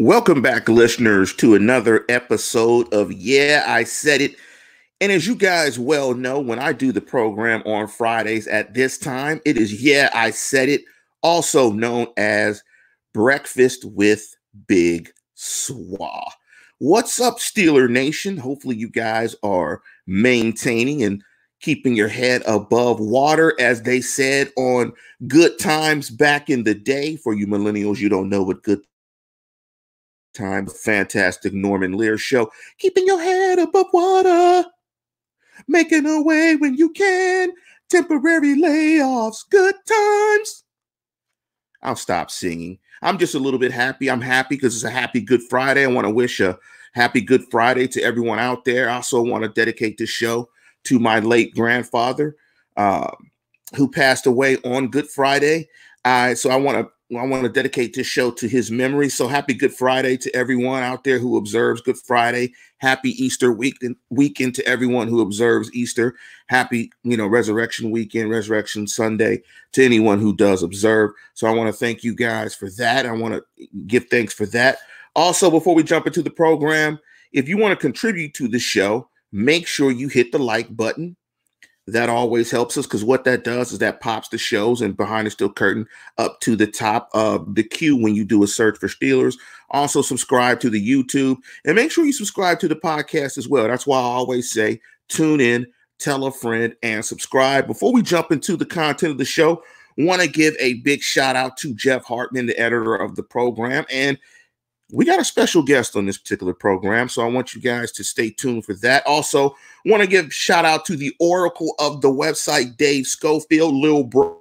Welcome back, listeners, to another episode of Yeah, I Said It. And as you guys well know, when I do the program on Fridays at this time, it is Yeah, I Said It, also known as Breakfast with Big Swa. What's up, Steeler Nation? Hopefully, you guys are maintaining and keeping your head above water, as they said on Good Times back in the day. For you millennials, you don't know what Good time. Fantastic Norman Lear show. Keeping your head above water. Making a way when you can. Temporary layoffs. Good times. I'll stop singing. I'm just a little bit happy. I'm happy because it's a happy Good Friday. I want to wish a happy Good Friday to everyone out there. I also want to dedicate this show to my late grandfather uh, who passed away on Good Friday. Uh, so I want to I want to dedicate this show to his memory. So happy Good Friday to everyone out there who observes Good Friday. Happy Easter weekend weekend to everyone who observes Easter. Happy, you know, Resurrection weekend, Resurrection Sunday to anyone who does observe. So I want to thank you guys for that. I want to give thanks for that. Also, before we jump into the program, if you want to contribute to the show, make sure you hit the like button that always helps us because what that does is that pops the shows and behind the steel curtain up to the top of the queue when you do a search for Steelers. Also, subscribe to the YouTube and make sure you subscribe to the podcast as well. That's why I always say tune in, tell a friend, and subscribe. Before we jump into the content of the show, want to give a big shout out to Jeff Hartman, the editor of the program, and we got a special guest on this particular program, so I want you guys to stay tuned for that. Also, want to give shout out to the oracle of the website, Dave Schofield, Lil Bro.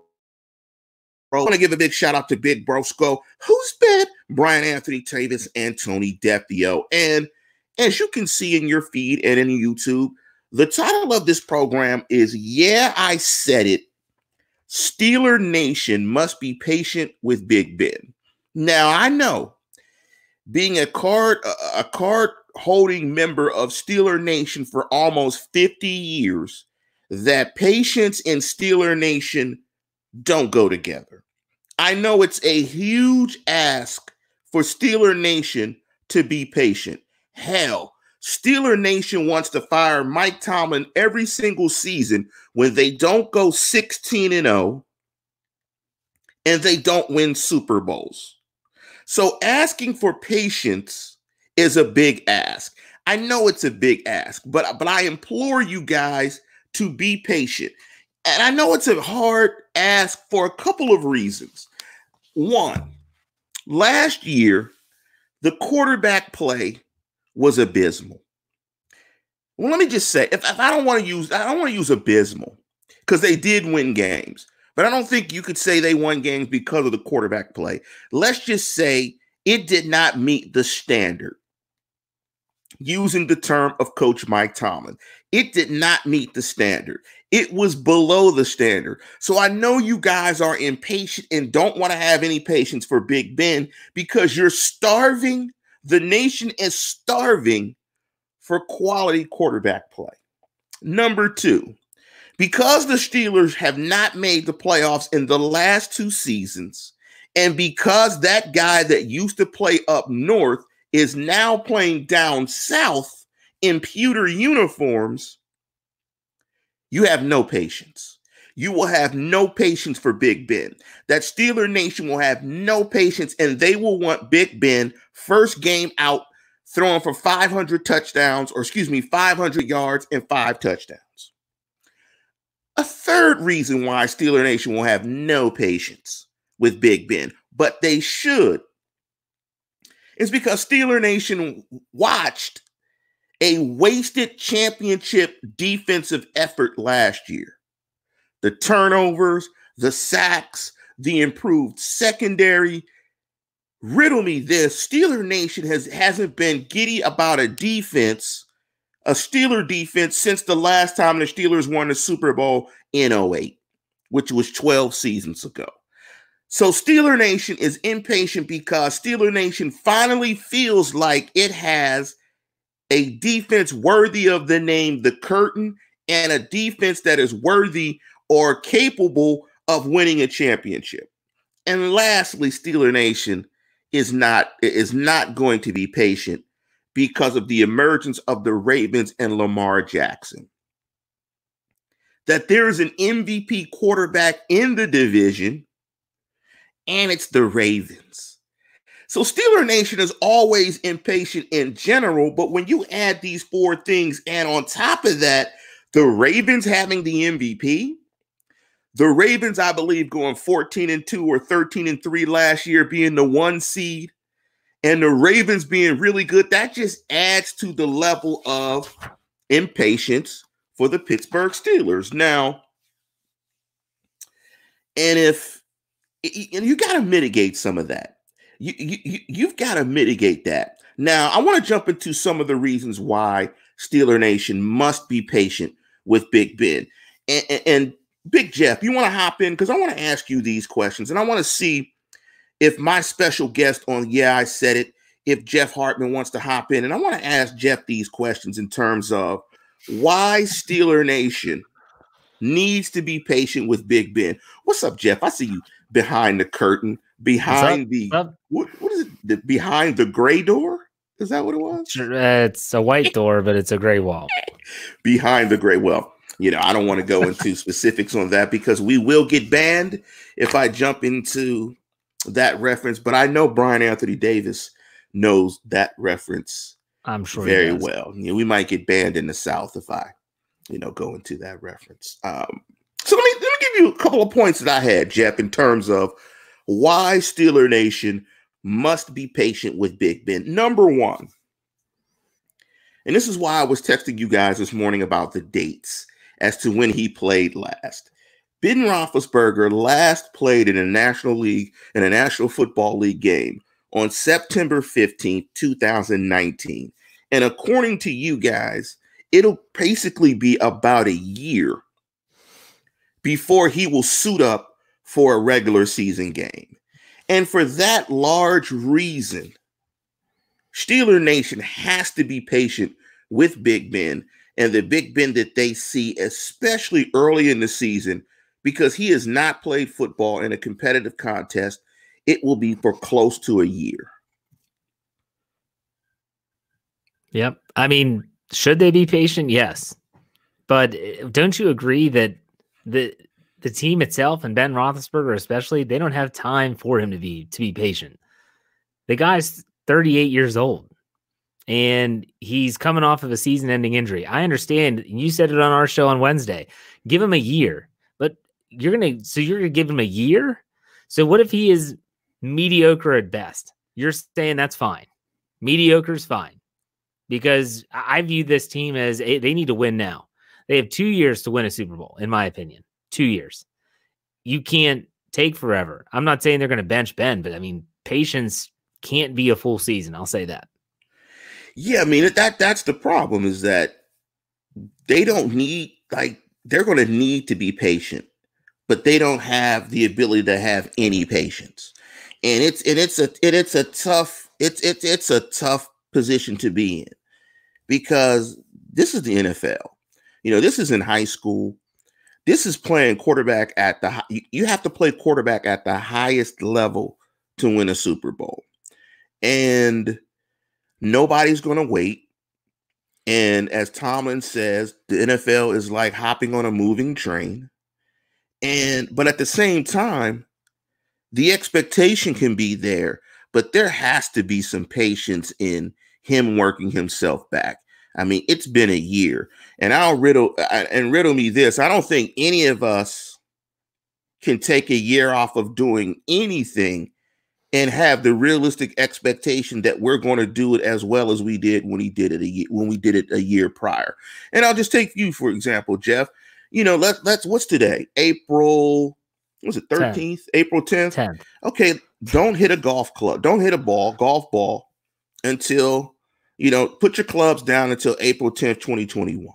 I want to give a big shout out to Big Brosco, who's been Brian Anthony Davis and Tony Defeo. And as you can see in your feed and in YouTube, the title of this program is Yeah, I Said It. Steeler Nation must be patient with Big Ben. Now, I know being a card a card holding member of Steeler Nation for almost 50 years that patience and Steeler Nation don't go together. I know it's a huge ask for Steeler Nation to be patient. Hell, Steeler Nation wants to fire Mike Tomlin every single season when they don't go 16 and 0 and they don't win Super Bowls. So asking for patience is a big ask. I know it's a big ask, but but I implore you guys to be patient. And I know it's a hard ask for a couple of reasons. One, last year the quarterback play was abysmal. Well, let me just say, if, if I don't want to use, I don't want to use abysmal because they did win games. But I don't think you could say they won games because of the quarterback play. Let's just say it did not meet the standard. Using the term of Coach Mike Tomlin, it did not meet the standard. It was below the standard. So I know you guys are impatient and don't want to have any patience for Big Ben because you're starving. The nation is starving for quality quarterback play. Number two, because the Steelers have not made the playoffs in the last two seasons, and because that guy that used to play up north is now playing down south in pewter uniforms, you have no patience. You will have no patience for Big Ben. That Steeler Nation will have no patience, and they will want Big Ben first game out throwing for 500 touchdowns, or excuse me, 500 yards and five touchdowns. A third reason why Steeler Nation will have no patience with Big Ben, but they should, is because Steeler Nation watched a wasted championship defensive effort last year. The turnovers, the sacks, the improved secondary. Riddle me this Steeler Nation has, hasn't been giddy about a defense a Steeler defense since the last time the Steelers won the Super Bowl in 08, which was 12 seasons ago. So Steeler Nation is impatient because Steeler Nation finally feels like it has a defense worthy of the name the curtain and a defense that is worthy or capable of winning a championship. And lastly, Steeler Nation is not is not going to be patient because of the emergence of the Ravens and Lamar Jackson. That there is an MVP quarterback in the division, and it's the Ravens. So Steeler Nation is always impatient in general, but when you add these four things, and on top of that, the Ravens having the MVP, the Ravens, I believe, going 14 and 2 or 13 and 3 last year, being the one seed, and the Ravens being really good, that just adds to the level of impatience for the Pittsburgh Steelers. Now, and if and you got to mitigate some of that. You, you you've got to mitigate that. Now, I want to jump into some of the reasons why Steeler Nation must be patient with Big Ben. And, and, and Big Jeff, you want to hop in because I want to ask you these questions, and I want to see if my special guest on Yeah, I Said It, if Jeff Hartman wants to hop in. And I want to ask Jeff these questions in terms of why Steeler Nation needs to be patient with Big Ben. What's up, Jeff? I see you behind the curtain, behind the what, what is it? The, behind the gray door? Is that what it was? Uh, it's a white door, but it's a gray wall. behind the gray. wall. you know, I don't want to go into specifics on that because we will get banned if I jump into that reference. But I know Brian Anthony Davis knows that reference. I'm sure very well. You know, we might get banned in the South if I, you know, go into that reference. Um, so let me let me give you a couple of points that I had, Jeff, in terms of why Steeler Nation must be patient with Big Ben. Number one, and this is why I was texting you guys this morning about the dates as to when he played last. Ben Roethlisberger last played in a National League in a National Football League game on September 15th, 2019. And according to you guys, it'll basically be about a year before he will suit up for a regular season game. And for that large reason, Steeler Nation has to be patient with Big Ben and the Big Ben that they see, especially early in the season, because he has not played football in a competitive contest it will be for close to a year. Yep. I mean, should they be patient? Yes. But eh, don't you agree that the the team itself and Ben Roethlisberger especially, they don't have time for him to be to be patient. The guy's 38 years old and he's coming off of a season-ending injury. I understand. You said it on our show on Wednesday. Give him a year, you're gonna so you're gonna give him a year. So what if he is mediocre at best. You're saying that's fine. Mediocre is fine because I view this team as a, they need to win now. They have two years to win a Super Bowl, in my opinion. Two years. You can't take forever. I'm not saying they're going to bench Ben, but I mean, patience can't be a full season. I'll say that. Yeah, I mean that that's the problem is that they don't need like they're going to need to be patient, but they don't have the ability to have any patience and it's and it's a and it's a tough it's it's it's a tough position to be in because this is the NFL. You know, this is in high school. This is playing quarterback at the you have to play quarterback at the highest level to win a Super Bowl. And nobody's going to wait. And as Tomlin says, the NFL is like hopping on a moving train. And but at the same time, the expectation can be there, but there has to be some patience in him working himself back. I mean, it's been a year, and I'll riddle uh, uh, and riddle me this. I don't think any of us can take a year off of doing anything and have the realistic expectation that we're going to do it as well as we did when he did it a year, when we did it a year prior. And I'll just take you for example, Jeff. You know, let let's what's today? April was it 13th, 10th. April 10th? 10th. Okay, don't hit a golf club. Don't hit a ball, golf ball until, you know, put your clubs down until April 10th, 2021.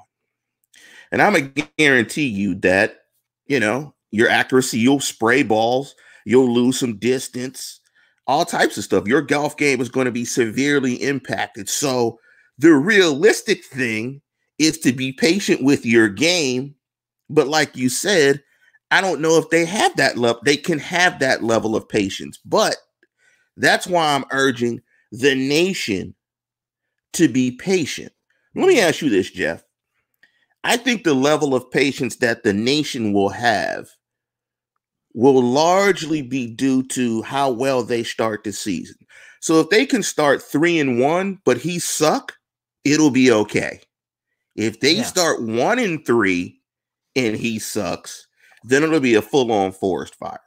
And I'm going to guarantee you that, you know, your accuracy, you'll spray balls, you'll lose some distance, all types of stuff. Your golf game is going to be severely impacted. So the realistic thing is to be patient with your game. But like you said, I don't know if they have that level. They can have that level of patience, but That's why I'm urging the nation to be patient. Let me ask you this, Jeff. I think the level of patience that the nation will have will largely be due to how well they start the season. So if they can start three and one, but he suck, it'll be okay. If they yeah. start one and three and he sucks, then it'll be a full on forest fire.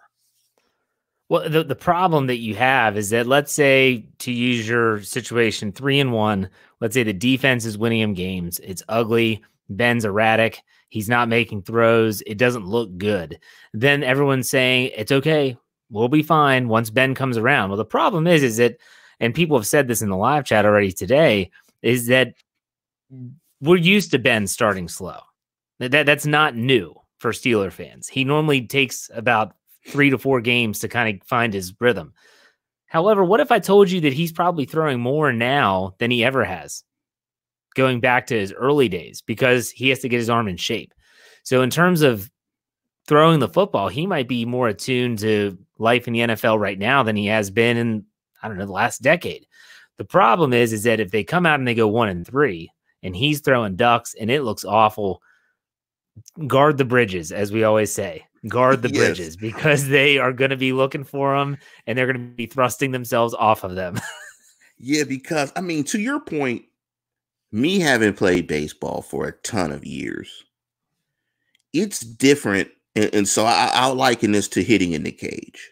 Well, the, the problem that you have is that let's say to use your situation three and one, let's say the defense is winning him games. It's ugly. Ben's erratic. He's not making throws. It doesn't look good. Then everyone's saying it's okay. We'll be fine once Ben comes around. Well, the problem is, is that, and people have said this in the live chat already today, is that we're used to Ben starting slow. That that's not new for Steeler fans. He normally takes about three to four games to kind of find his rhythm. However, what if I told you that he's probably throwing more now than he ever has? going back to his early days because he has to get his arm in shape. So in terms of throwing the football, he might be more attuned to life in the NFL right now than he has been in I don't know the last decade. The problem is is that if they come out and they go 1 and 3 and he's throwing ducks and it looks awful, guard the bridges as we always say. Guard the yes. bridges because they are going to be looking for them and they're going to be thrusting themselves off of them. yeah, because I mean to your point me having played baseball for a ton of years, it's different. And, and so I, I'll liken this to hitting in the cage,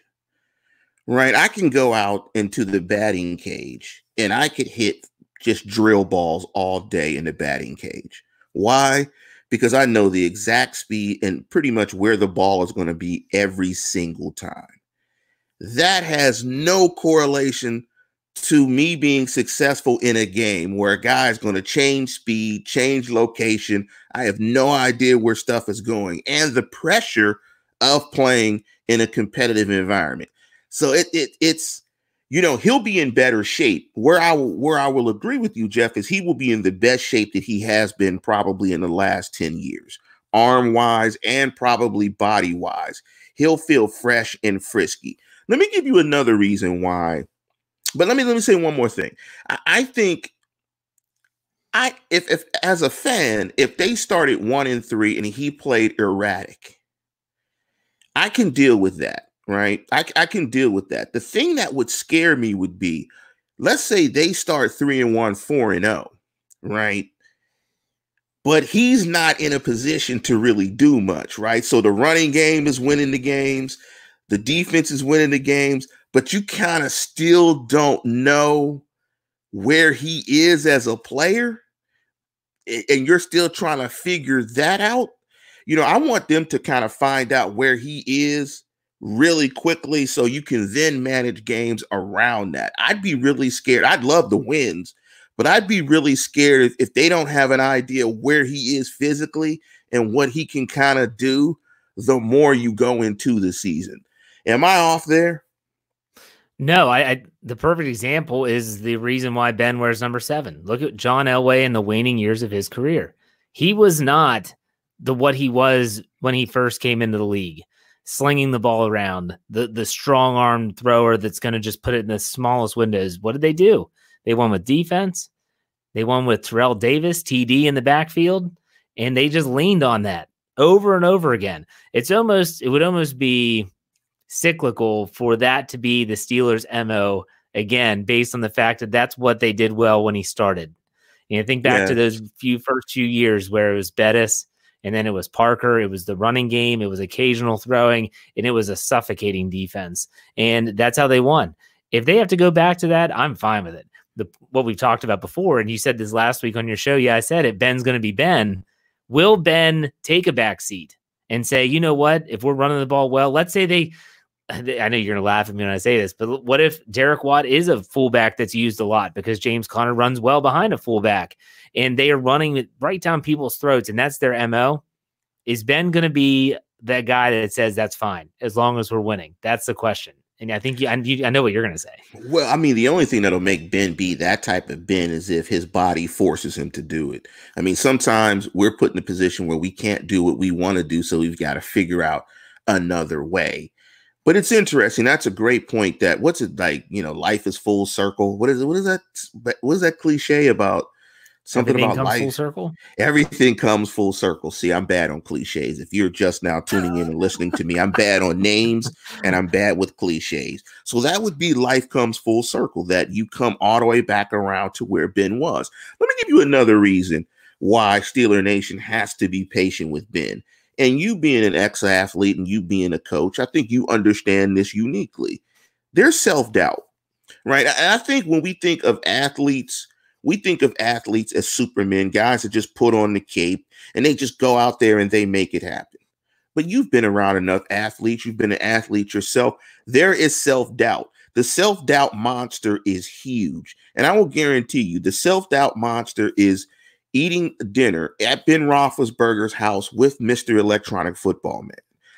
right? I can go out into the batting cage and I could hit just drill balls all day in the batting cage. Why? Because I know the exact speed and pretty much where the ball is going to be every single time. That has no correlation to me being successful in a game where a guy is going to change speed, change location. I have no idea where stuff is going and the pressure of playing in a competitive environment. So it, it it's you know he'll be in better shape. Where I where I will agree with you, Jeff, is he will be in the best shape that he has been probably in the last ten years, arm wise and probably body wise. He'll feel fresh and frisky. Let me give you another reason why but let me let me say one more thing. I, I think I if if as a fan, if they started one in three and he played erratic, I can deal with that, right? I, I can deal with that. The thing that would scare me would be, let's say they start three and one, four and oh, right? But he's not in a position to really do much, right? So the running game is winning the games, the defense is winning the games, but you kind of still don't know where he is as a player and you're still trying to figure that out you know i want them to kind of find out where he is really quickly so you can then manage games around that i'd be really scared i'd love the wins but i'd be really scared if, if they don't have an idea where he is physically and what he can kind of do the more you go into the season am i off there no, I, I, the perfect example is the reason why Ben wears number seven. Look at John Elway in the waning years of his career. He was not the what he was when he first came into the league, slinging the ball around, the the strong arm thrower that's going to just put it in the smallest windows. What did they do? They won with defense. They won with Terrell Davis, TD in the backfield, and they just leaned on that over and over again. It's almost it would almost be cyclical for that to be the Steelers' MO again, based on the fact that that's what they did well when he started. And I think back yeah. to those few first few years where it was Bettis and then it was Parker, it was the running game, it was occasional throwing, and it was a suffocating defense. And that's how they won. If they have to go back to that, I'm fine with it. The what we've talked about before, and you said this last week on your show. Yeah, I said it. Ben's going to be Ben. Will Ben take a back seat and say, you know what? If we're running the ball well, let's say they I know you're going to laugh at me when I say this, but what if Derek Watt is a fullback that's used a lot because James Conner runs well behind a fullback and they are running right down people's throats and that's their MO? Is Ben going to be that guy that says that's fine as long as we're winning? That's the question. And I think you, I, you, I know what you're going to say. Well, I mean, the only thing that'll make Ben be that type of Ben is if his body forces him to do it. I mean, sometimes we're put in a position where we can't do what we want to do, so we've got to figure out another way But it's interesting. That's a great point. That what's it like? You know, life is full circle. What is it? What is that? What is that cliche about? Something Everything about life. full circle. Everything comes full circle. See, I'm bad on cliches. If you're just now tuning in and listening to me, I'm bad on names and I'm bad with cliches. So that would be life comes full circle, that you come all the way back around to where Ben was. Let me give you another reason why Steeler Nation has to be patient with Ben. And you being an ex athlete and you being a coach, I think you understand this uniquely. There's self doubt, right? And I think when we think of athletes, we think of athletes as supermen, guys that just put on the cape and they just go out there and they make it happen. But you've been around enough athletes, you've been an athlete yourself. There is self doubt. The self doubt monster is huge. And I will guarantee you, the self doubt monster is eating dinner at Ben Roethlisberger's house with Mr. Electronic Football Man.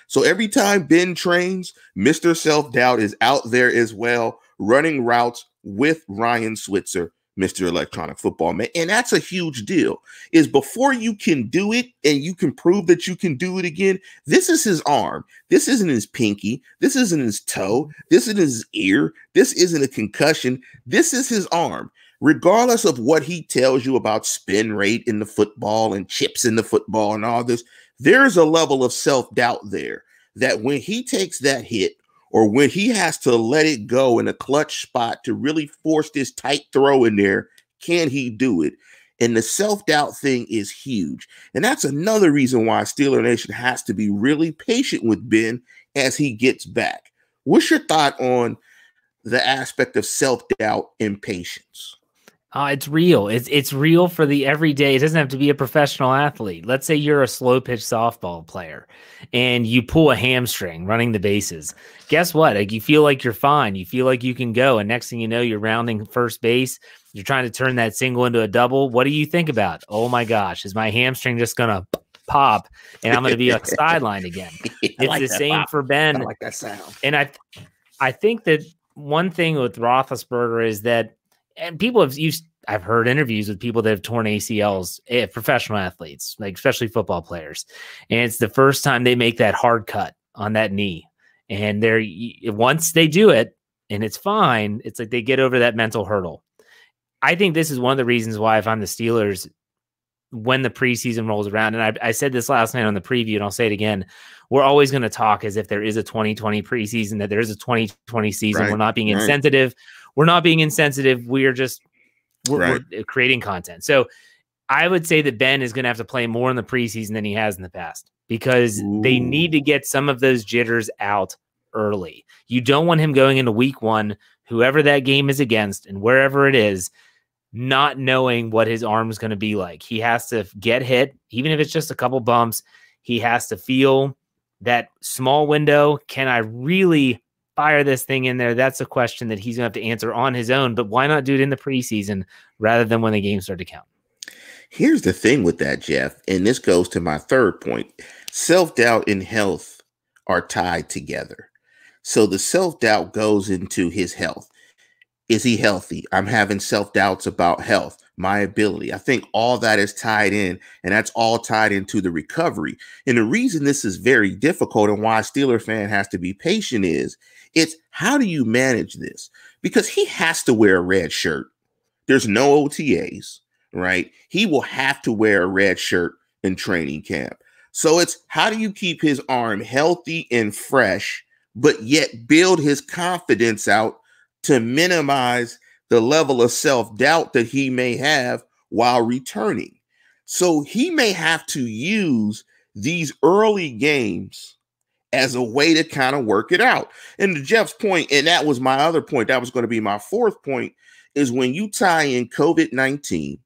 So every time Ben trains, Mr. Self Doubt is out there as well, running routes with Ryan Switzer Mr. Electronic Football Man. And that's a huge deal. Is before you can do it and you can prove that you can do it again, this is his arm. This isn't his pinky. This isn't his toe. This isn't his ear. This isn't a concussion. This is his arm. Regardless of what he tells you about spin rate in the football and chips in the football and all this, there's a level of self doubt there that when he takes that hit or when he has to let it go in a clutch spot to really force this tight throw in there, can he do it? And the self doubt thing is huge. And that's another reason why Steeler Nation has to be really patient with Ben as he gets back. What's your thought on the aspect of self doubt and patience? Uh, it's real. It's it's real for the everyday. It doesn't have to be a professional athlete. Let's say you're a slow pitch softball player and you pull a hamstring running the bases. Guess what? Like you feel like you're fine. You feel like you can go. And next thing you know, you're rounding first base. You're trying to turn that single into a double. What do you think about? Oh my gosh, is my hamstring just gonna pop and I'm gonna be a sideline again? It's like the same pop. for Ben. I like that sound. And I, I think that one thing with Roethlisberger is that, and people have used. I've heard interviews with people that have torn ACLs, eh, professional athletes, like especially football players, and it's the first time they make that hard cut on that knee, and they're once they do it and it's fine, it's like they get over that mental hurdle. I think this is one of the reasons why if I'm the Steelers, when the preseason rolls around, and I, I said this last night on the preview, and I'll say it again, we're always going to talk as if there is a 2020 preseason, that there is a 2020 season. Right, We're not being right. insensitive. We're not being insensitive. We are just we're, Right. we're creating content. So I would say that Ben is going to have to play more in the preseason than he has in the past because they need to get some of those jitters out early. You don't want him going into week one, whoever that game is against and wherever it is, not knowing what his arm is going to be like. He has to get hit, even if it's just a couple bumps. He has to feel that small window. Can I really fire this thing in there? That's a question that he's to have to answer on his own. But why not do it in the preseason rather than when the games start to count? Here's the thing with that, Jeff, and this goes to my third point. Self doubt and health are tied together. So the self doubt goes into his health. Is he healthy? I'm having self doubts about health, my ability. I think all that is tied in, and that's all tied into the recovery. And the reason this is very difficult and why Steeler fan has to be patient is it's how do you manage this? Because he has to wear a red shirt. There's no OTAs right? He will have to wear a red shirt in training camp. So it's how do you keep his arm healthy and fresh, but yet build his confidence out to minimize the level of self doubt that he may have while returning? So he may have to use these early games as a way to kind of work it out. And to Jeff's point, and that was my other point, that was going to be my fourth point, is when you tie in COVID 19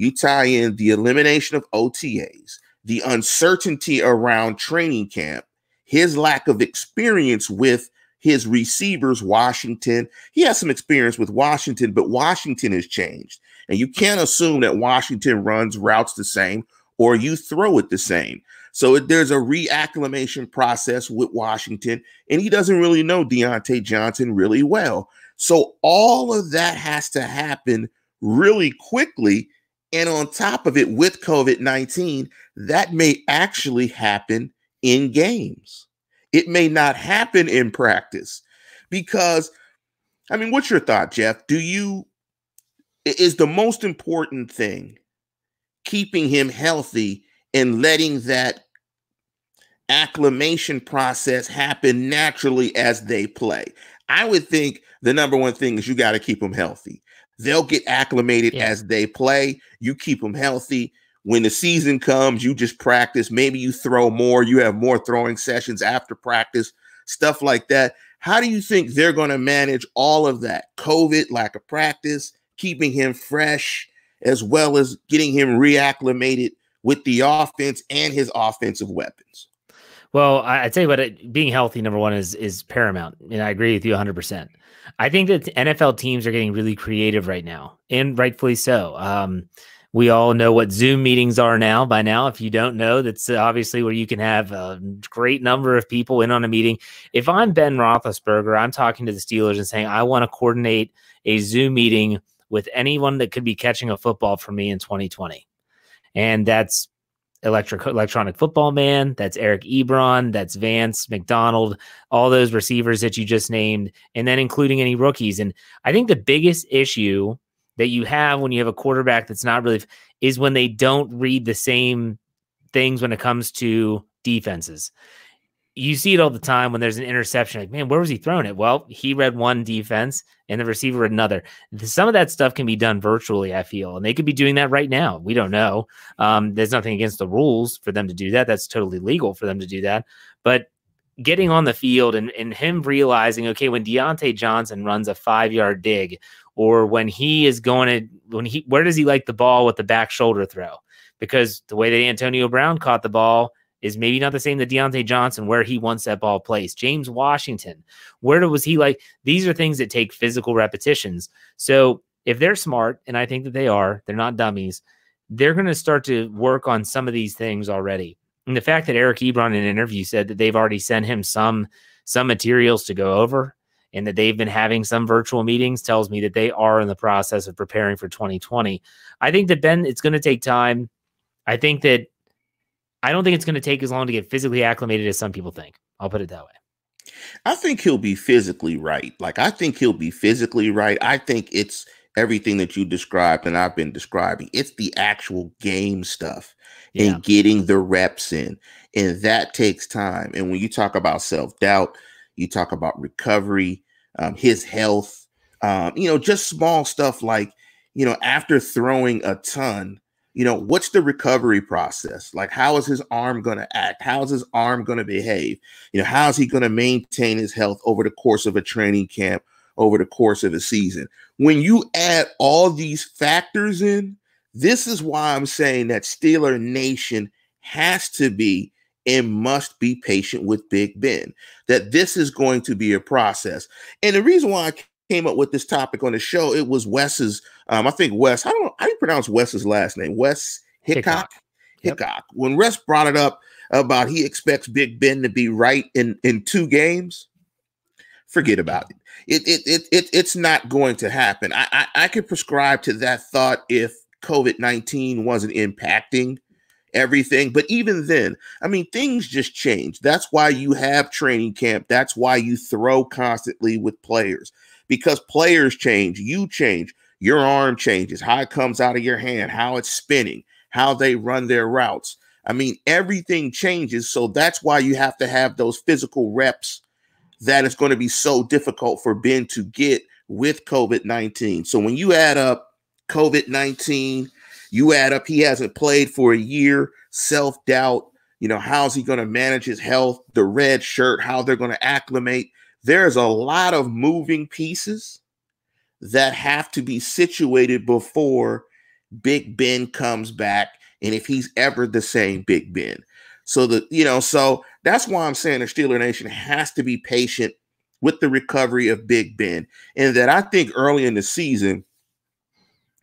you tie in the elimination of OTAs, the uncertainty around training camp, his lack of experience with his receivers, Washington. He has some experience with Washington, but Washington has changed. And you can't assume that Washington runs routes the same or you throw it the same. So there's a reacclimation process with Washington, and he doesn't really know Diontae Johnson really well. So all of that has to happen really quickly. And on top of it, with COVID 19, that may actually happen in games. It may not happen in practice because, I mean, what's your thought, Jeff? Do you, is the most important thing keeping him healthy and letting that acclimation process happen naturally as they play? I would think the number one thing is you got to keep them healthy. They'll get acclimated yeah. as they play. You keep them healthy. When the season comes, you just practice. Maybe you throw more. You have more throwing sessions after practice, stuff like that. How do you think they're going to manage all of that? COVID, lack of practice, keeping him fresh, as well as getting him reacclimated with the offense and his offensive weapons. Well, I, would say, but it, being healthy, number one, is is paramount, and I agree with you 100. percent I think that NFL teams are getting really creative right now, and rightfully so. Um, we all know what Zoom meetings are now. By now, if you don't know, that's obviously where you can have a great number of people in on a meeting. If I'm Ben Roethlisberger, I'm talking to the Steelers and saying I want to coordinate a Zoom meeting with anyone that could be catching a football for me in 2020, and that's electric electronic football man. That's Eric Ebron. That's Vance McDonald. All those receivers that you just named, and then including any rookies. And I think the biggest issue that you have when you have a quarterback that's not really is when they don't read the same things when it comes to defenses you see it all the time when there's an interception. Like, man, where was he throwing it? Well, he read one defense and the receiver another. Some of that stuff can be done virtually, I feel, and they could be doing that right now. We don't know. Um, there's nothing against the rules for them to do that. That's totally legal for them to do that. But getting on the field and, and him realizing, okay, when Diontae Johnson runs a five yard dig, or when he is going to, when he, where does he like the ball with the back shoulder throw? Because the way that Antonio Brown caught the ball is maybe not the same that Diontae Johnson, where he wants that ball placed. James Washington, where was he like? These are things that take physical repetitions. So if they're smart, and I think that they are, they're not dummies, they're going to start to work on some of these things already. And the fact that Eric Ebron in an interview said that they've already sent him some some materials to go over and that they've been having some virtual meetings tells me that they are in the process of preparing for 2020. I think that Ben, it's going to take time. I think that I don't think it's going to take as long to get physically acclimated as some people think. I'll put it that way. I think he'll be physically right. Like I think he'll be physically right. I think it's everything that you described and I've been describing. It's the actual game stuff yeah. and getting the reps in. And that takes time. And when you talk about self-doubt, you talk about recovery, um, his health, um, you know, just small stuff like, you know, after throwing a ton, you know, what's the recovery process? Like, how is his arm going to act? How is his arm going to behave? You know, how is he going to maintain his health over the course of a training camp, over the course of a season? When you add all these factors in, this is why I'm saying that Steeler Nation has to be and must be patient with Big Ben, that this is going to be a process. And the reason why I came up with this topic on the show, it was Wes's. Um, I think Wes. I don't know how do you pronounce Wes's last name. Wes Hickok. Hickok. When Wes brought it up about he expects Big Ben to be right in in two games, forget about it. It it it, it it's not going to happen. I, I I could prescribe to that thought if COVID nineteen wasn't impacting everything. But even then, I mean, things just change. That's why you have training camp. That's why you throw constantly with players because players change, you change, your arm changes, how it comes out of your hand, how it's spinning, how they run their routes. I mean, everything changes. So that's why you have to have those physical reps that is going to be so difficult for Ben to get with COVID 19. So when you add up COVID 19, you add up he hasn't played for a year, self doubt, you know, how's he going to manage his health, the red shirt, how they're going to acclimate there's a lot of moving pieces that have to be situated before Big Ben comes back and if he's ever the same Big Ben. So the you know, so that's why I'm saying the Steeler Nation has to be patient with the recovery of Big Ben. And that I think early in the season,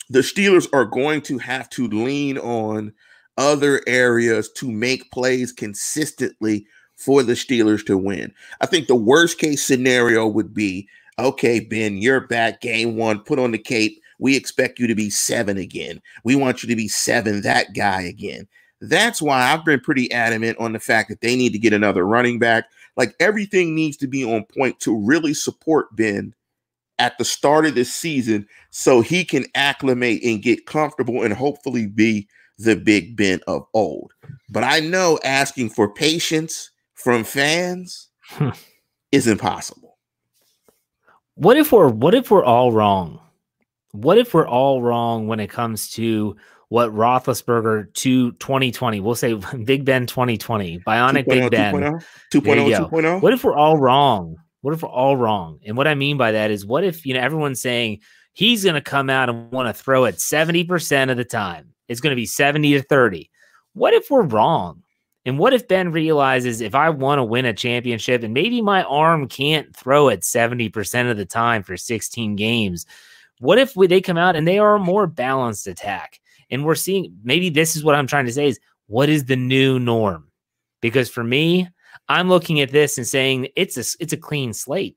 the Steelers are going to have to lean on other areas to make plays consistently for the Steelers to win. I think the worst case scenario would be okay, Ben, you're back game one, put on the cape. We expect you to be seven again. We want you to be seven, that guy again. That's why I've been pretty adamant on the fact that they need to get another running back. Like everything needs to be on point to really support Ben at the start of this season so he can acclimate and get comfortable and hopefully be the Big Ben of old. But I know asking for patience from fans is impossible. What if we're what if we're all wrong? What if we're all wrong when it comes to what Roethlisberger to 2020? We'll say Big Ben 2020, Bionic 2.0, Big Ben 2.0, 2.0, 2.0. What if we're all wrong? What if we're all wrong? And what I mean by that is, what if you know everyone's saying he's going to come out and want to throw it 70% of the time? It's going to be 70 to 30. What if we're wrong? And what if Ben realizes if I want to win a championship and maybe my arm can't throw it 70% of the time for 16 games? What if they come out and they are a more balanced attack? And we're seeing maybe this is what I'm trying to say is what is the new norm? Because for me, I'm looking at this and saying it's a it's a clean slate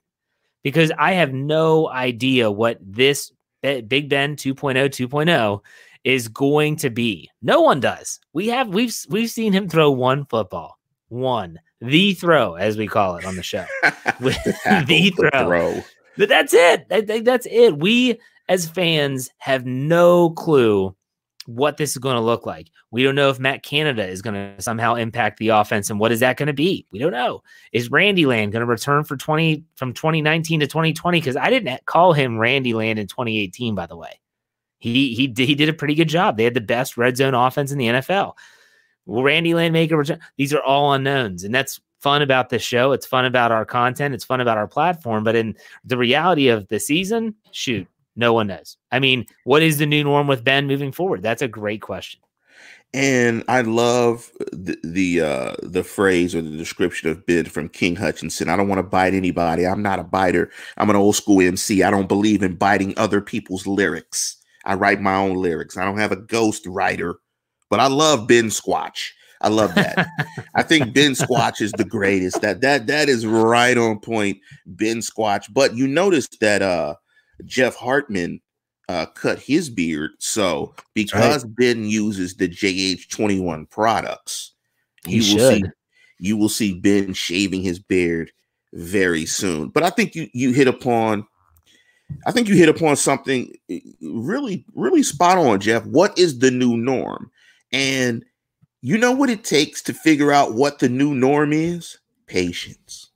because I have no idea what this Big Ben 2.0 2.0 is going to be. No one does. We have we've we've seen him throw one football, one the throw as we call it on the show, the throw. throw. But that's it. I think that's it. We as fans have no clue what this is going to look like. We don't know if Matt Canada is going to somehow impact the offense and what is that going to be? We don't know. Is Randy Land going to return for 20 from 2019 to 2020 cuz I didn't call him Randy Land in 2018 by the way. He he did, he did a pretty good job. They had the best red zone offense in the NFL. Will Randy Land make a return? These are all unknowns, and that's fun about this show. It's fun about our content. It's fun about our platform. But in the reality of the season, shoot, no one knows. I mean, what is the new norm with Ben moving forward? That's a great question. And I love the the, uh, the phrase or the description of Ben from King Hutchinson. I don't want to bite anybody. I'm not a biter. I'm an old school MC. I don't believe in biting other people's lyrics. I write my own lyrics. I don't have a ghost writer, but I love Ben Squatch. I love that. I think Ben Squatch is the greatest. That that that is right on point, Ben Squatch. But you notice that uh Jeff Hartman uh cut his beard. So because right. Ben uses the JH21 products, he you will see you will see Ben shaving his beard very soon. But I think you you hit upon I think you hit upon something eh, really, really spot on, Jeff. What is the new norm? And you know what it takes to figure out what the new norm is? Patience.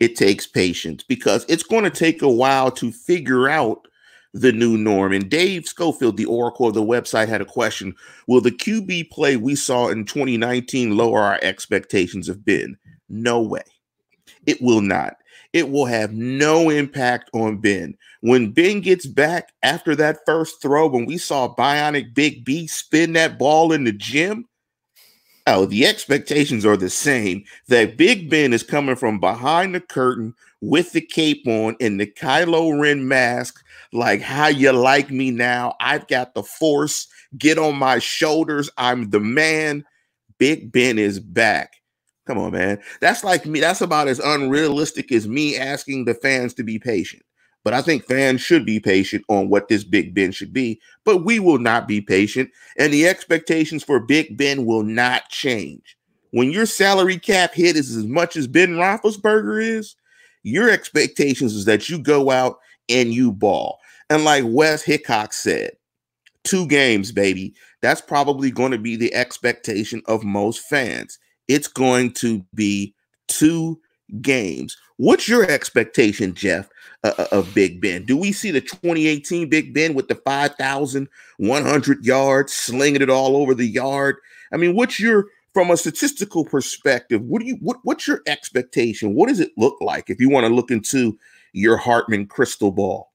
It takes patience because it's going to take a while to figure out the new norm. And Dave Schofield, the oracle of the website, had a question Will the QB play we saw in 2019 lower our expectations of Ben? No way. It will not it will have no impact on Ben. When Ben gets back after that first throw, when we saw Bionic Big B spin that ball in the gym, oh, the expectations are the same. That Big Ben is coming from behind the curtain with the cape on and the Kylo Ren mask, like how you like me now. I've got the force. Get on my shoulders. I'm the man. Big Ben is back. Come on, man. That's like me. That's about as unrealistic as me asking the fans to be patient. But I think fans should be patient on what this Big Ben should be. But we will not be patient. And the expectations for Big Ben will not change. When your salary cap hit is as much as Ben Roethlisberger is, your expectations is that you go out and you ball. And like Wes Hickok said, two games, baby. That's probably going to be the expectation of most fans it's going to be two games. What's your expectation, Jeff, uh, uh of Big Ben? Do we see the 2018 Big Ben with the 5,100 yards, slinging it all over the yard? I mean, what's your from a statistical perspective? What do you what what's your expectation? What does it look like if you want to look into your Hartman crystal ball?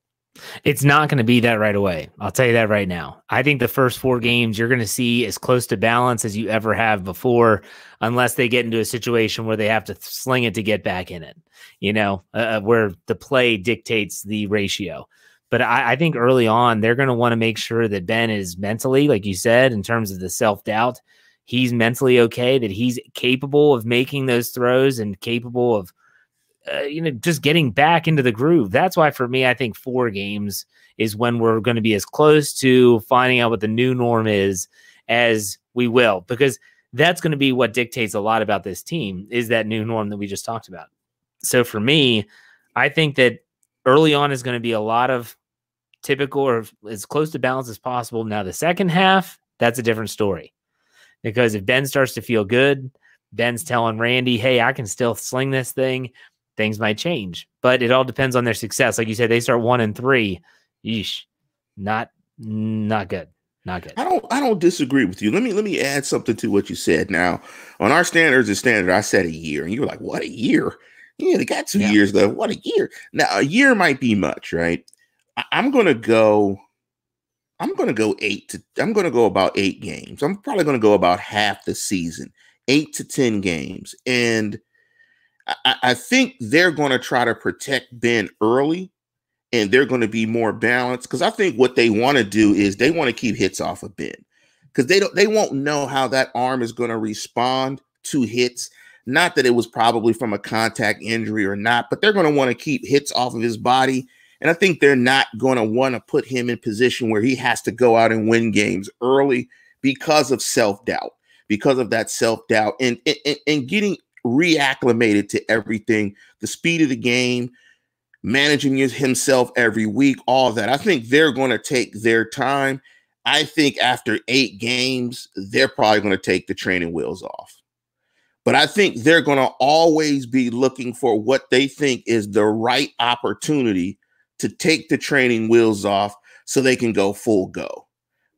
It's not going to be that right away. I'll tell you that right now. I think the first four games you're going to see as close to balance as you ever have before, unless they get into a situation where they have to sling it to get back in it, you know, uh, uh where the play dictates the ratio. But I, I think early on, they're going to want to make sure that Ben is mentally, like you said, in terms of the self doubt, he's mentally okay, that he's capable of making those throws and capable of uh, you know, just getting back into the groove. That's why for me, I think four games is when we're going to be as close to finding out what the new norm is as we will, because that's going to be what dictates a lot about this team is that new norm that we just talked about. So for me, I think that early on is going to be a lot of typical or as close to balance as possible. Now, the second half, that's a different story because if Ben starts to feel good, Ben's telling Randy, hey, I can still sling this thing, things might change. But it all depends on their success. Like you said, they start one and three. Yeesh. Not not good. Not good. I don't I don't disagree with you. Let me let me add something to what you said. Now, on our standards and standard, I said a year, and you were like, what a year? Yeah, they got two yeah. years though. What a year. Now, a year might be much, right? I- I'm gonna go. I'm gonna go eight to. I'm gonna go about eight games. I'm probably gonna go about half the season, eight to ten games, and I, I think they're gonna try to protect Ben early and they're going to be more balanced because I think what they want to do is they want to keep hits off of Ben because they don't they won't know how that arm is going to respond to hits. Not that it was probably from a contact injury or not, but they're going to want to keep hits off of his body. And I think they're not going to want to put him in position where he has to go out and win games early because of self doubt, because of that self doubt, and, and and getting reacclimated to everything, the speed of the game, managing himself every week, all that. I think they're going to take their time. I think after eight games, they're probably going to take the training wheels off. But I think they're going to always be looking for what they think is the right opportunity to take the training wheels off so they can go full go.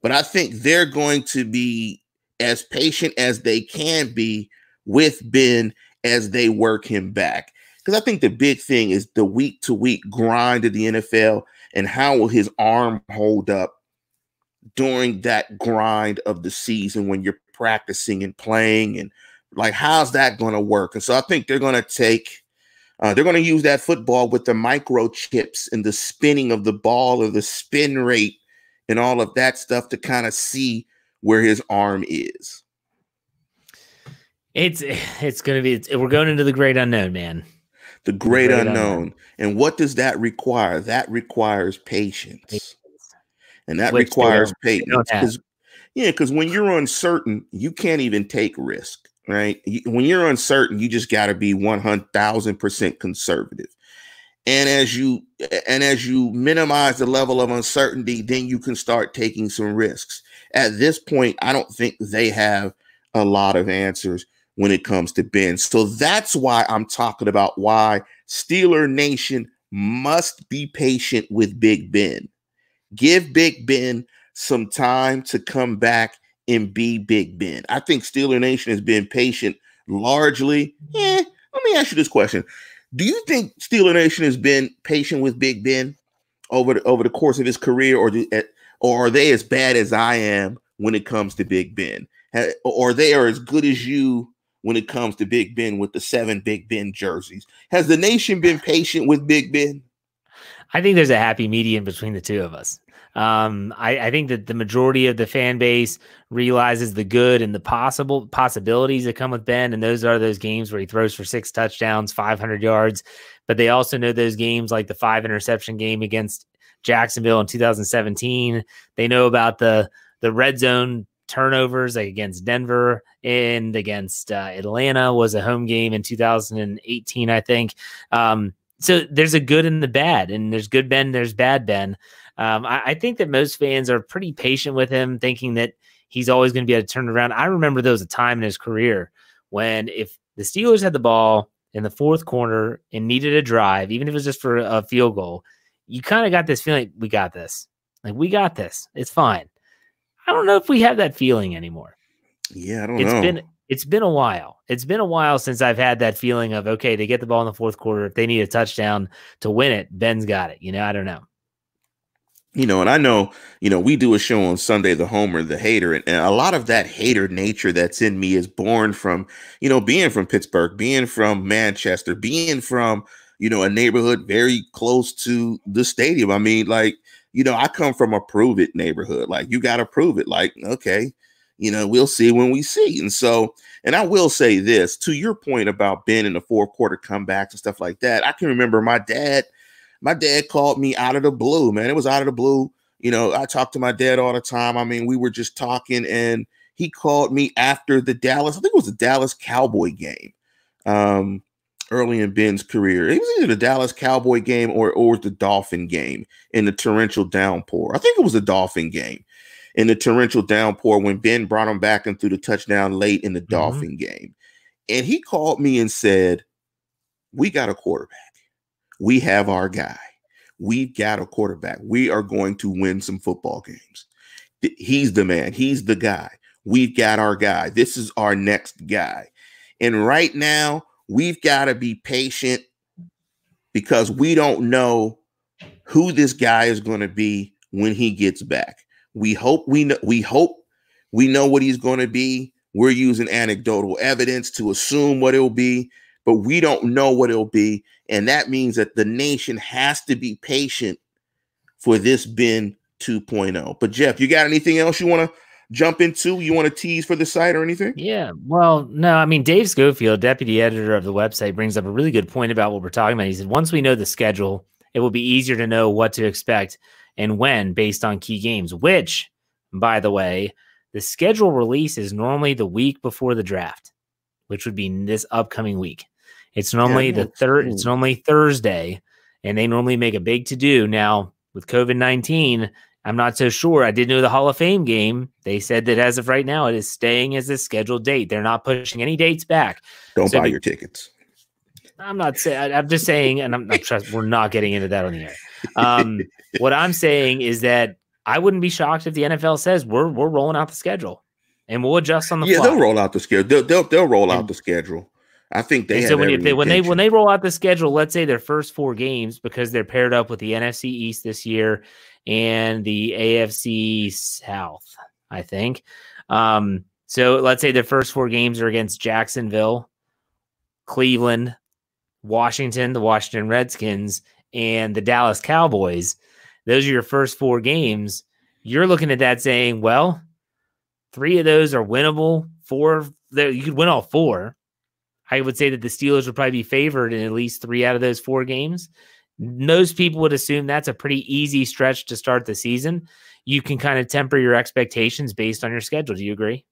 But I think they're going to be as patient as they can be with Ben as they work him back. Because I think the big thing is the week to week grind of the NFL and how will his arm hold up during that grind of the season when you're practicing and playing and like how's that going to work? And so I think they're going to take uh, they're going to use that football with the microchips and the spinning of the ball or the spin rate and all of that stuff to kind of see where his arm is. It's it's going to be it's, we're going into the great unknown, man the great, great unknown. unknown. And what does that require? That requires patience. And that Which requires patience. Yeah, because when you're uncertain, you can't even take risk, right? When you're uncertain, you just got to be 100,000% conservative. And as you and as you minimize the level of uncertainty, then you can start taking some risks. At this point, I don't think they have a lot of answers when it comes to Ben. So that's why I'm talking about why Steeler Nation must be patient with Big Ben. Give Big Ben some time to come back and be Big Ben. I think Steeler Nation has been patient largely. Eh, let me ask you this question. Do you think Steeler Nation has been patient with Big Ben over the, over the course of his career, or do, eh, or are they as bad as I am when it comes to Big Ben? Or they are as good as you when it comes to Big Ben with the seven Big Ben jerseys. Has the nation been patient with Big Ben? I think there's a happy median between the two of us. Um, I, I, think that the majority of the fan base realizes the good and the possible possibilities that come with Ben, and those are those games where he throws for six touchdowns, 500 yards. But they also know those games like the five interception game against Jacksonville in 2017. They know about the the red zone turnovers like against Denver and against uh, Atlanta was a home game in 2018, I think. Um, so there's a good and the bad, and there's good Ben, there's bad Ben. Um, I, I, think that most fans are pretty patient with him, thinking that he's always going to be able to turn around. I remember there was a time in his career when if the Steelers had the ball in the fourth quarter and needed a drive, even if it was just for a field goal, you kind of got this feeling we got this. Like we got this. It's fine. I don't know if we have that feeling anymore. Yeah, I don't it's know. been it's been a while. It's been a while since I've had that feeling of okay, they get the ball in the fourth quarter. If they need a touchdown to win it, Ben's got it. You know, I don't know. You know, and I know, you know, we do a show on Sunday, the Homer, the hater, and, and a lot of that hater nature that's in me is born from, you know, being from Pittsburgh, being from Manchester, being from, you know, a neighborhood very close to the stadium. I mean, like, you know, I come from a prove it neighborhood. Like, you got to prove it. Like, okay, you know, we'll see when we see. And so, and I will say this to your point about Ben in the fourth quarter comebacks and stuff like that. I can remember my dad, my dad called me out of the blue, man. It was out of the blue. You know, I talked to my dad all the time. I mean, we were just talking and he called me after the Dallas, I think it was the Dallas Cowboy game. Um, early in Ben's career. It was either the Dallas Cowboy game or, or the Dolphin game in the torrential downpour. I think it was the Dolphin game in the torrential downpour when Ben brought him back and threw the touchdown late in the mm-hmm. Dolphin game. And he called me and said, We got a quarterback. We have our guy. We've got a quarterback. We are going to win some football games. He's the man. He's the guy. We've got our guy. This is our next guy. And right now, we've got to be patient because we don't know who this guy is going to be when he gets back. We hope we know we hope we know what he's going to be. We're using anecdotal evidence to assume what it'll be, but we don't know what it'll be. And that means that the nation has to be patient for this Ben 2.0. But Jeff, you got anything else you want to jump into? You want to tease for the site or anything? Yeah. Well, no, I mean, Dave Schofield, deputy editor of the website, brings up a really good point about what we're talking about. He said, once we know the schedule, it will be easier to know what to expect and when based on key games, which, by the way, the schedule release is normally the week before the draft, which would be this upcoming week. It's normally yeah, the third, it's normally Thursday, and they normally make a big to do. Now, with COVID 19, I'm not so sure. I did know the Hall of Fame game. They said that as of right now, it is staying as a scheduled date. They're not pushing any dates back. Don't so buy your tickets. I'm not saying. I'm just saying, and I'm, I'm trust, we're not getting into that on the air. Um, what I'm saying is that I wouldn't be shocked if the NFL says we're we're rolling out the schedule, and we'll adjust on the. Yeah, fly. they'll roll out the schedule. They'll they'll, they'll roll and, out the schedule. I think they. So when they when they when they roll out the schedule, let's say their first four games because they're paired up with the NFC East this year, and the AFC South, I think. Um, so let's say the first four games are against Jacksonville, Cleveland, Washington, the Washington Redskins, and the Dallas Cowboys. Those are your first four games. You're looking at that saying, well, three of those are winnable. Four, you could win all four. I would say that the Steelers would probably be favored in at least three out of those four games most people would assume that's a pretty easy stretch to start the season. You can kind of temper your expectations based on your schedule. Do you agree?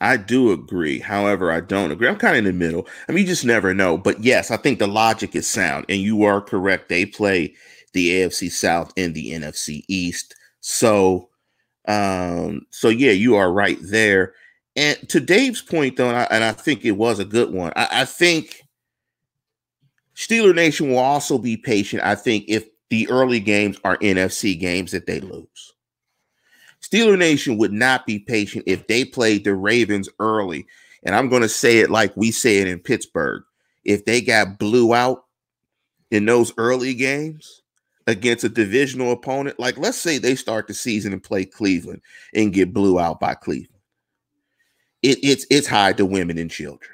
I do agree. However, I don't agree. I'm kind of in the middle. I mean, you just never know. But yes, I think the logic is sound, and you are correct. They play the AFC South and the NFC East. So, um, so yeah, you are right there. And to Dave's point, though, and I, and I think it was a good one. I, I think Steeler Nation will also be patient, I think, if the early games are NFC games that they lose. Steeler Nation would not be patient if they played the Ravens early. And I'm going to say it like we say it in Pittsburgh. If they got blew out in those early games against a divisional opponent, like let's say they start the season and play Cleveland and get blew out by Cleveland. It, it's it's high to women and children.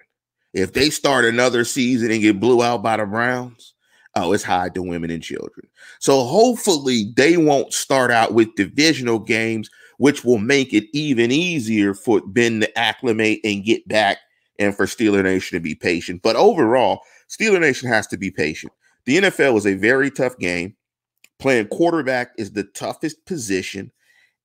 If they start another season and get blew out by the Browns, oh, it's high to women and children. So hopefully they won't start out with divisional games, which will make it even easier for Ben to acclimate and get back and for Steeler Nation to be patient. But overall, Steeler Nation has to be patient. The NFL is a very tough game. Playing quarterback is the toughest position.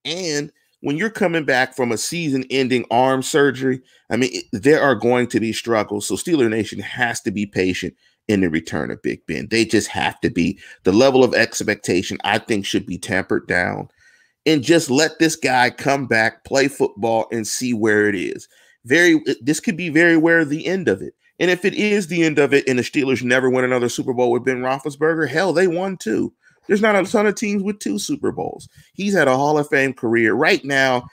And when you're coming back from a season ending arm surgery, I mean, it, there are going to be struggles. So Steeler Nation has to be patient in the return of Big Ben. They just have to be. The level of expectation, I think, should be tempered down and just let this guy come back, play football, and see where it is. Very, this could be very where the end of it. And if it is the end of it and the Steelers never win another Super Bowl with Ben Roethlisberger, hell, they won too. There's not a ton of teams with two Super Bowls. He's had a Hall of Fame career. Right now,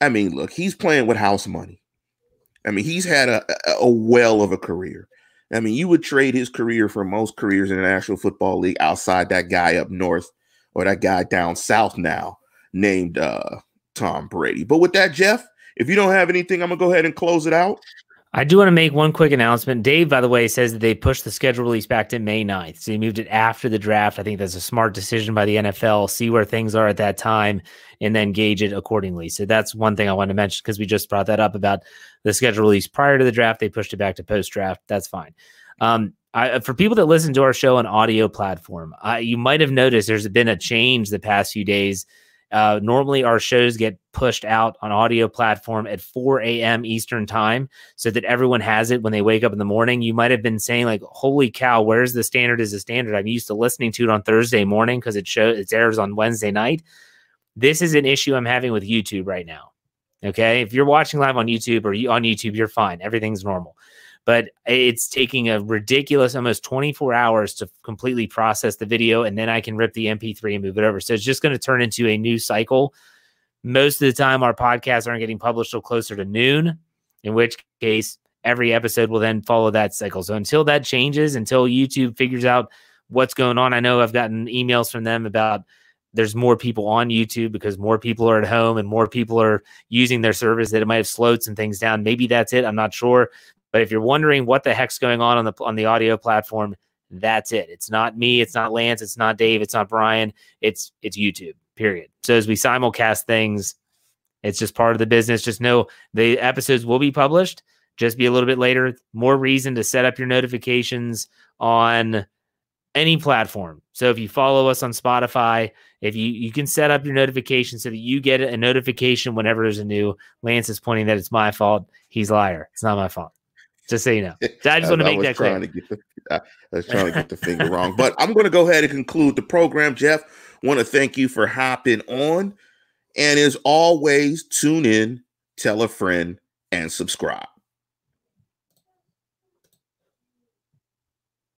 I mean, look, he's playing with house money. I mean, he's had a, a well of a career. I mean, you would trade his career for most careers in the National Football League outside that guy up north or that guy down south now named uh, Tom Brady. But with that, Jeff, if you don't have anything, I'm going to go ahead and close it out. I do want to make one quick announcement. Dave, by the way, says that they pushed the schedule release back to May 9th. So they moved it after the draft. I think that's a smart decision by the NFL. See where things are at that time and then gauge it accordingly. So that's one thing I want to mention because we just brought that up about the schedule release prior to the draft. They pushed it back to post draft. That's fine. Um, I, for people that listen to our show on audio platform, I, you might have noticed there's been a change the past few days Uh, normally, our shows get pushed out on audio platform at 4 a.m. Eastern time so that everyone has it when they wake up in the morning. You might have been saying, like, holy cow, where's the standard is the standard? I'm used to listening to it on Thursday morning because it shows it airs on Wednesday night. This is an issue I'm having with YouTube right now. Okay. If you're watching live on YouTube or you on YouTube, you're fine. Everything's normal but it's taking a ridiculous almost 24 hours to completely process the video and then I can rip the MP3 and move it over. So it's just going to turn into a new cycle. Most of the time, our podcasts aren't getting published till closer to noon, in which case every episode will then follow that cycle. So until that changes, until YouTube figures out what's going on, I know I've gotten emails from them about there's more people on YouTube because more people are at home and more people are using their service that it might have slowed some things down. Maybe that's it. I'm not sure. But if you're wondering what the heck's going on on the on the audio platform, that's it. It's not me. It's not Lance. It's not Dave. It's not Brian. It's it's YouTube. Period. So as we simulcast things, it's just part of the business. Just know the episodes will be published. Just be a little bit later. More reason to set up your notifications on any platform. So if you follow us on Spotify, if you you can set up your notifications so that you get a notification whenever there's a new. Lance is pointing that it's my fault. He's liar. It's not my fault. Just so you know. I just want to make that clear. The, I was trying to get the finger wrong. But I'm going to go ahead and conclude the program, Jeff. Want to thank you for hopping on. And as always, tune in, tell a friend, and subscribe.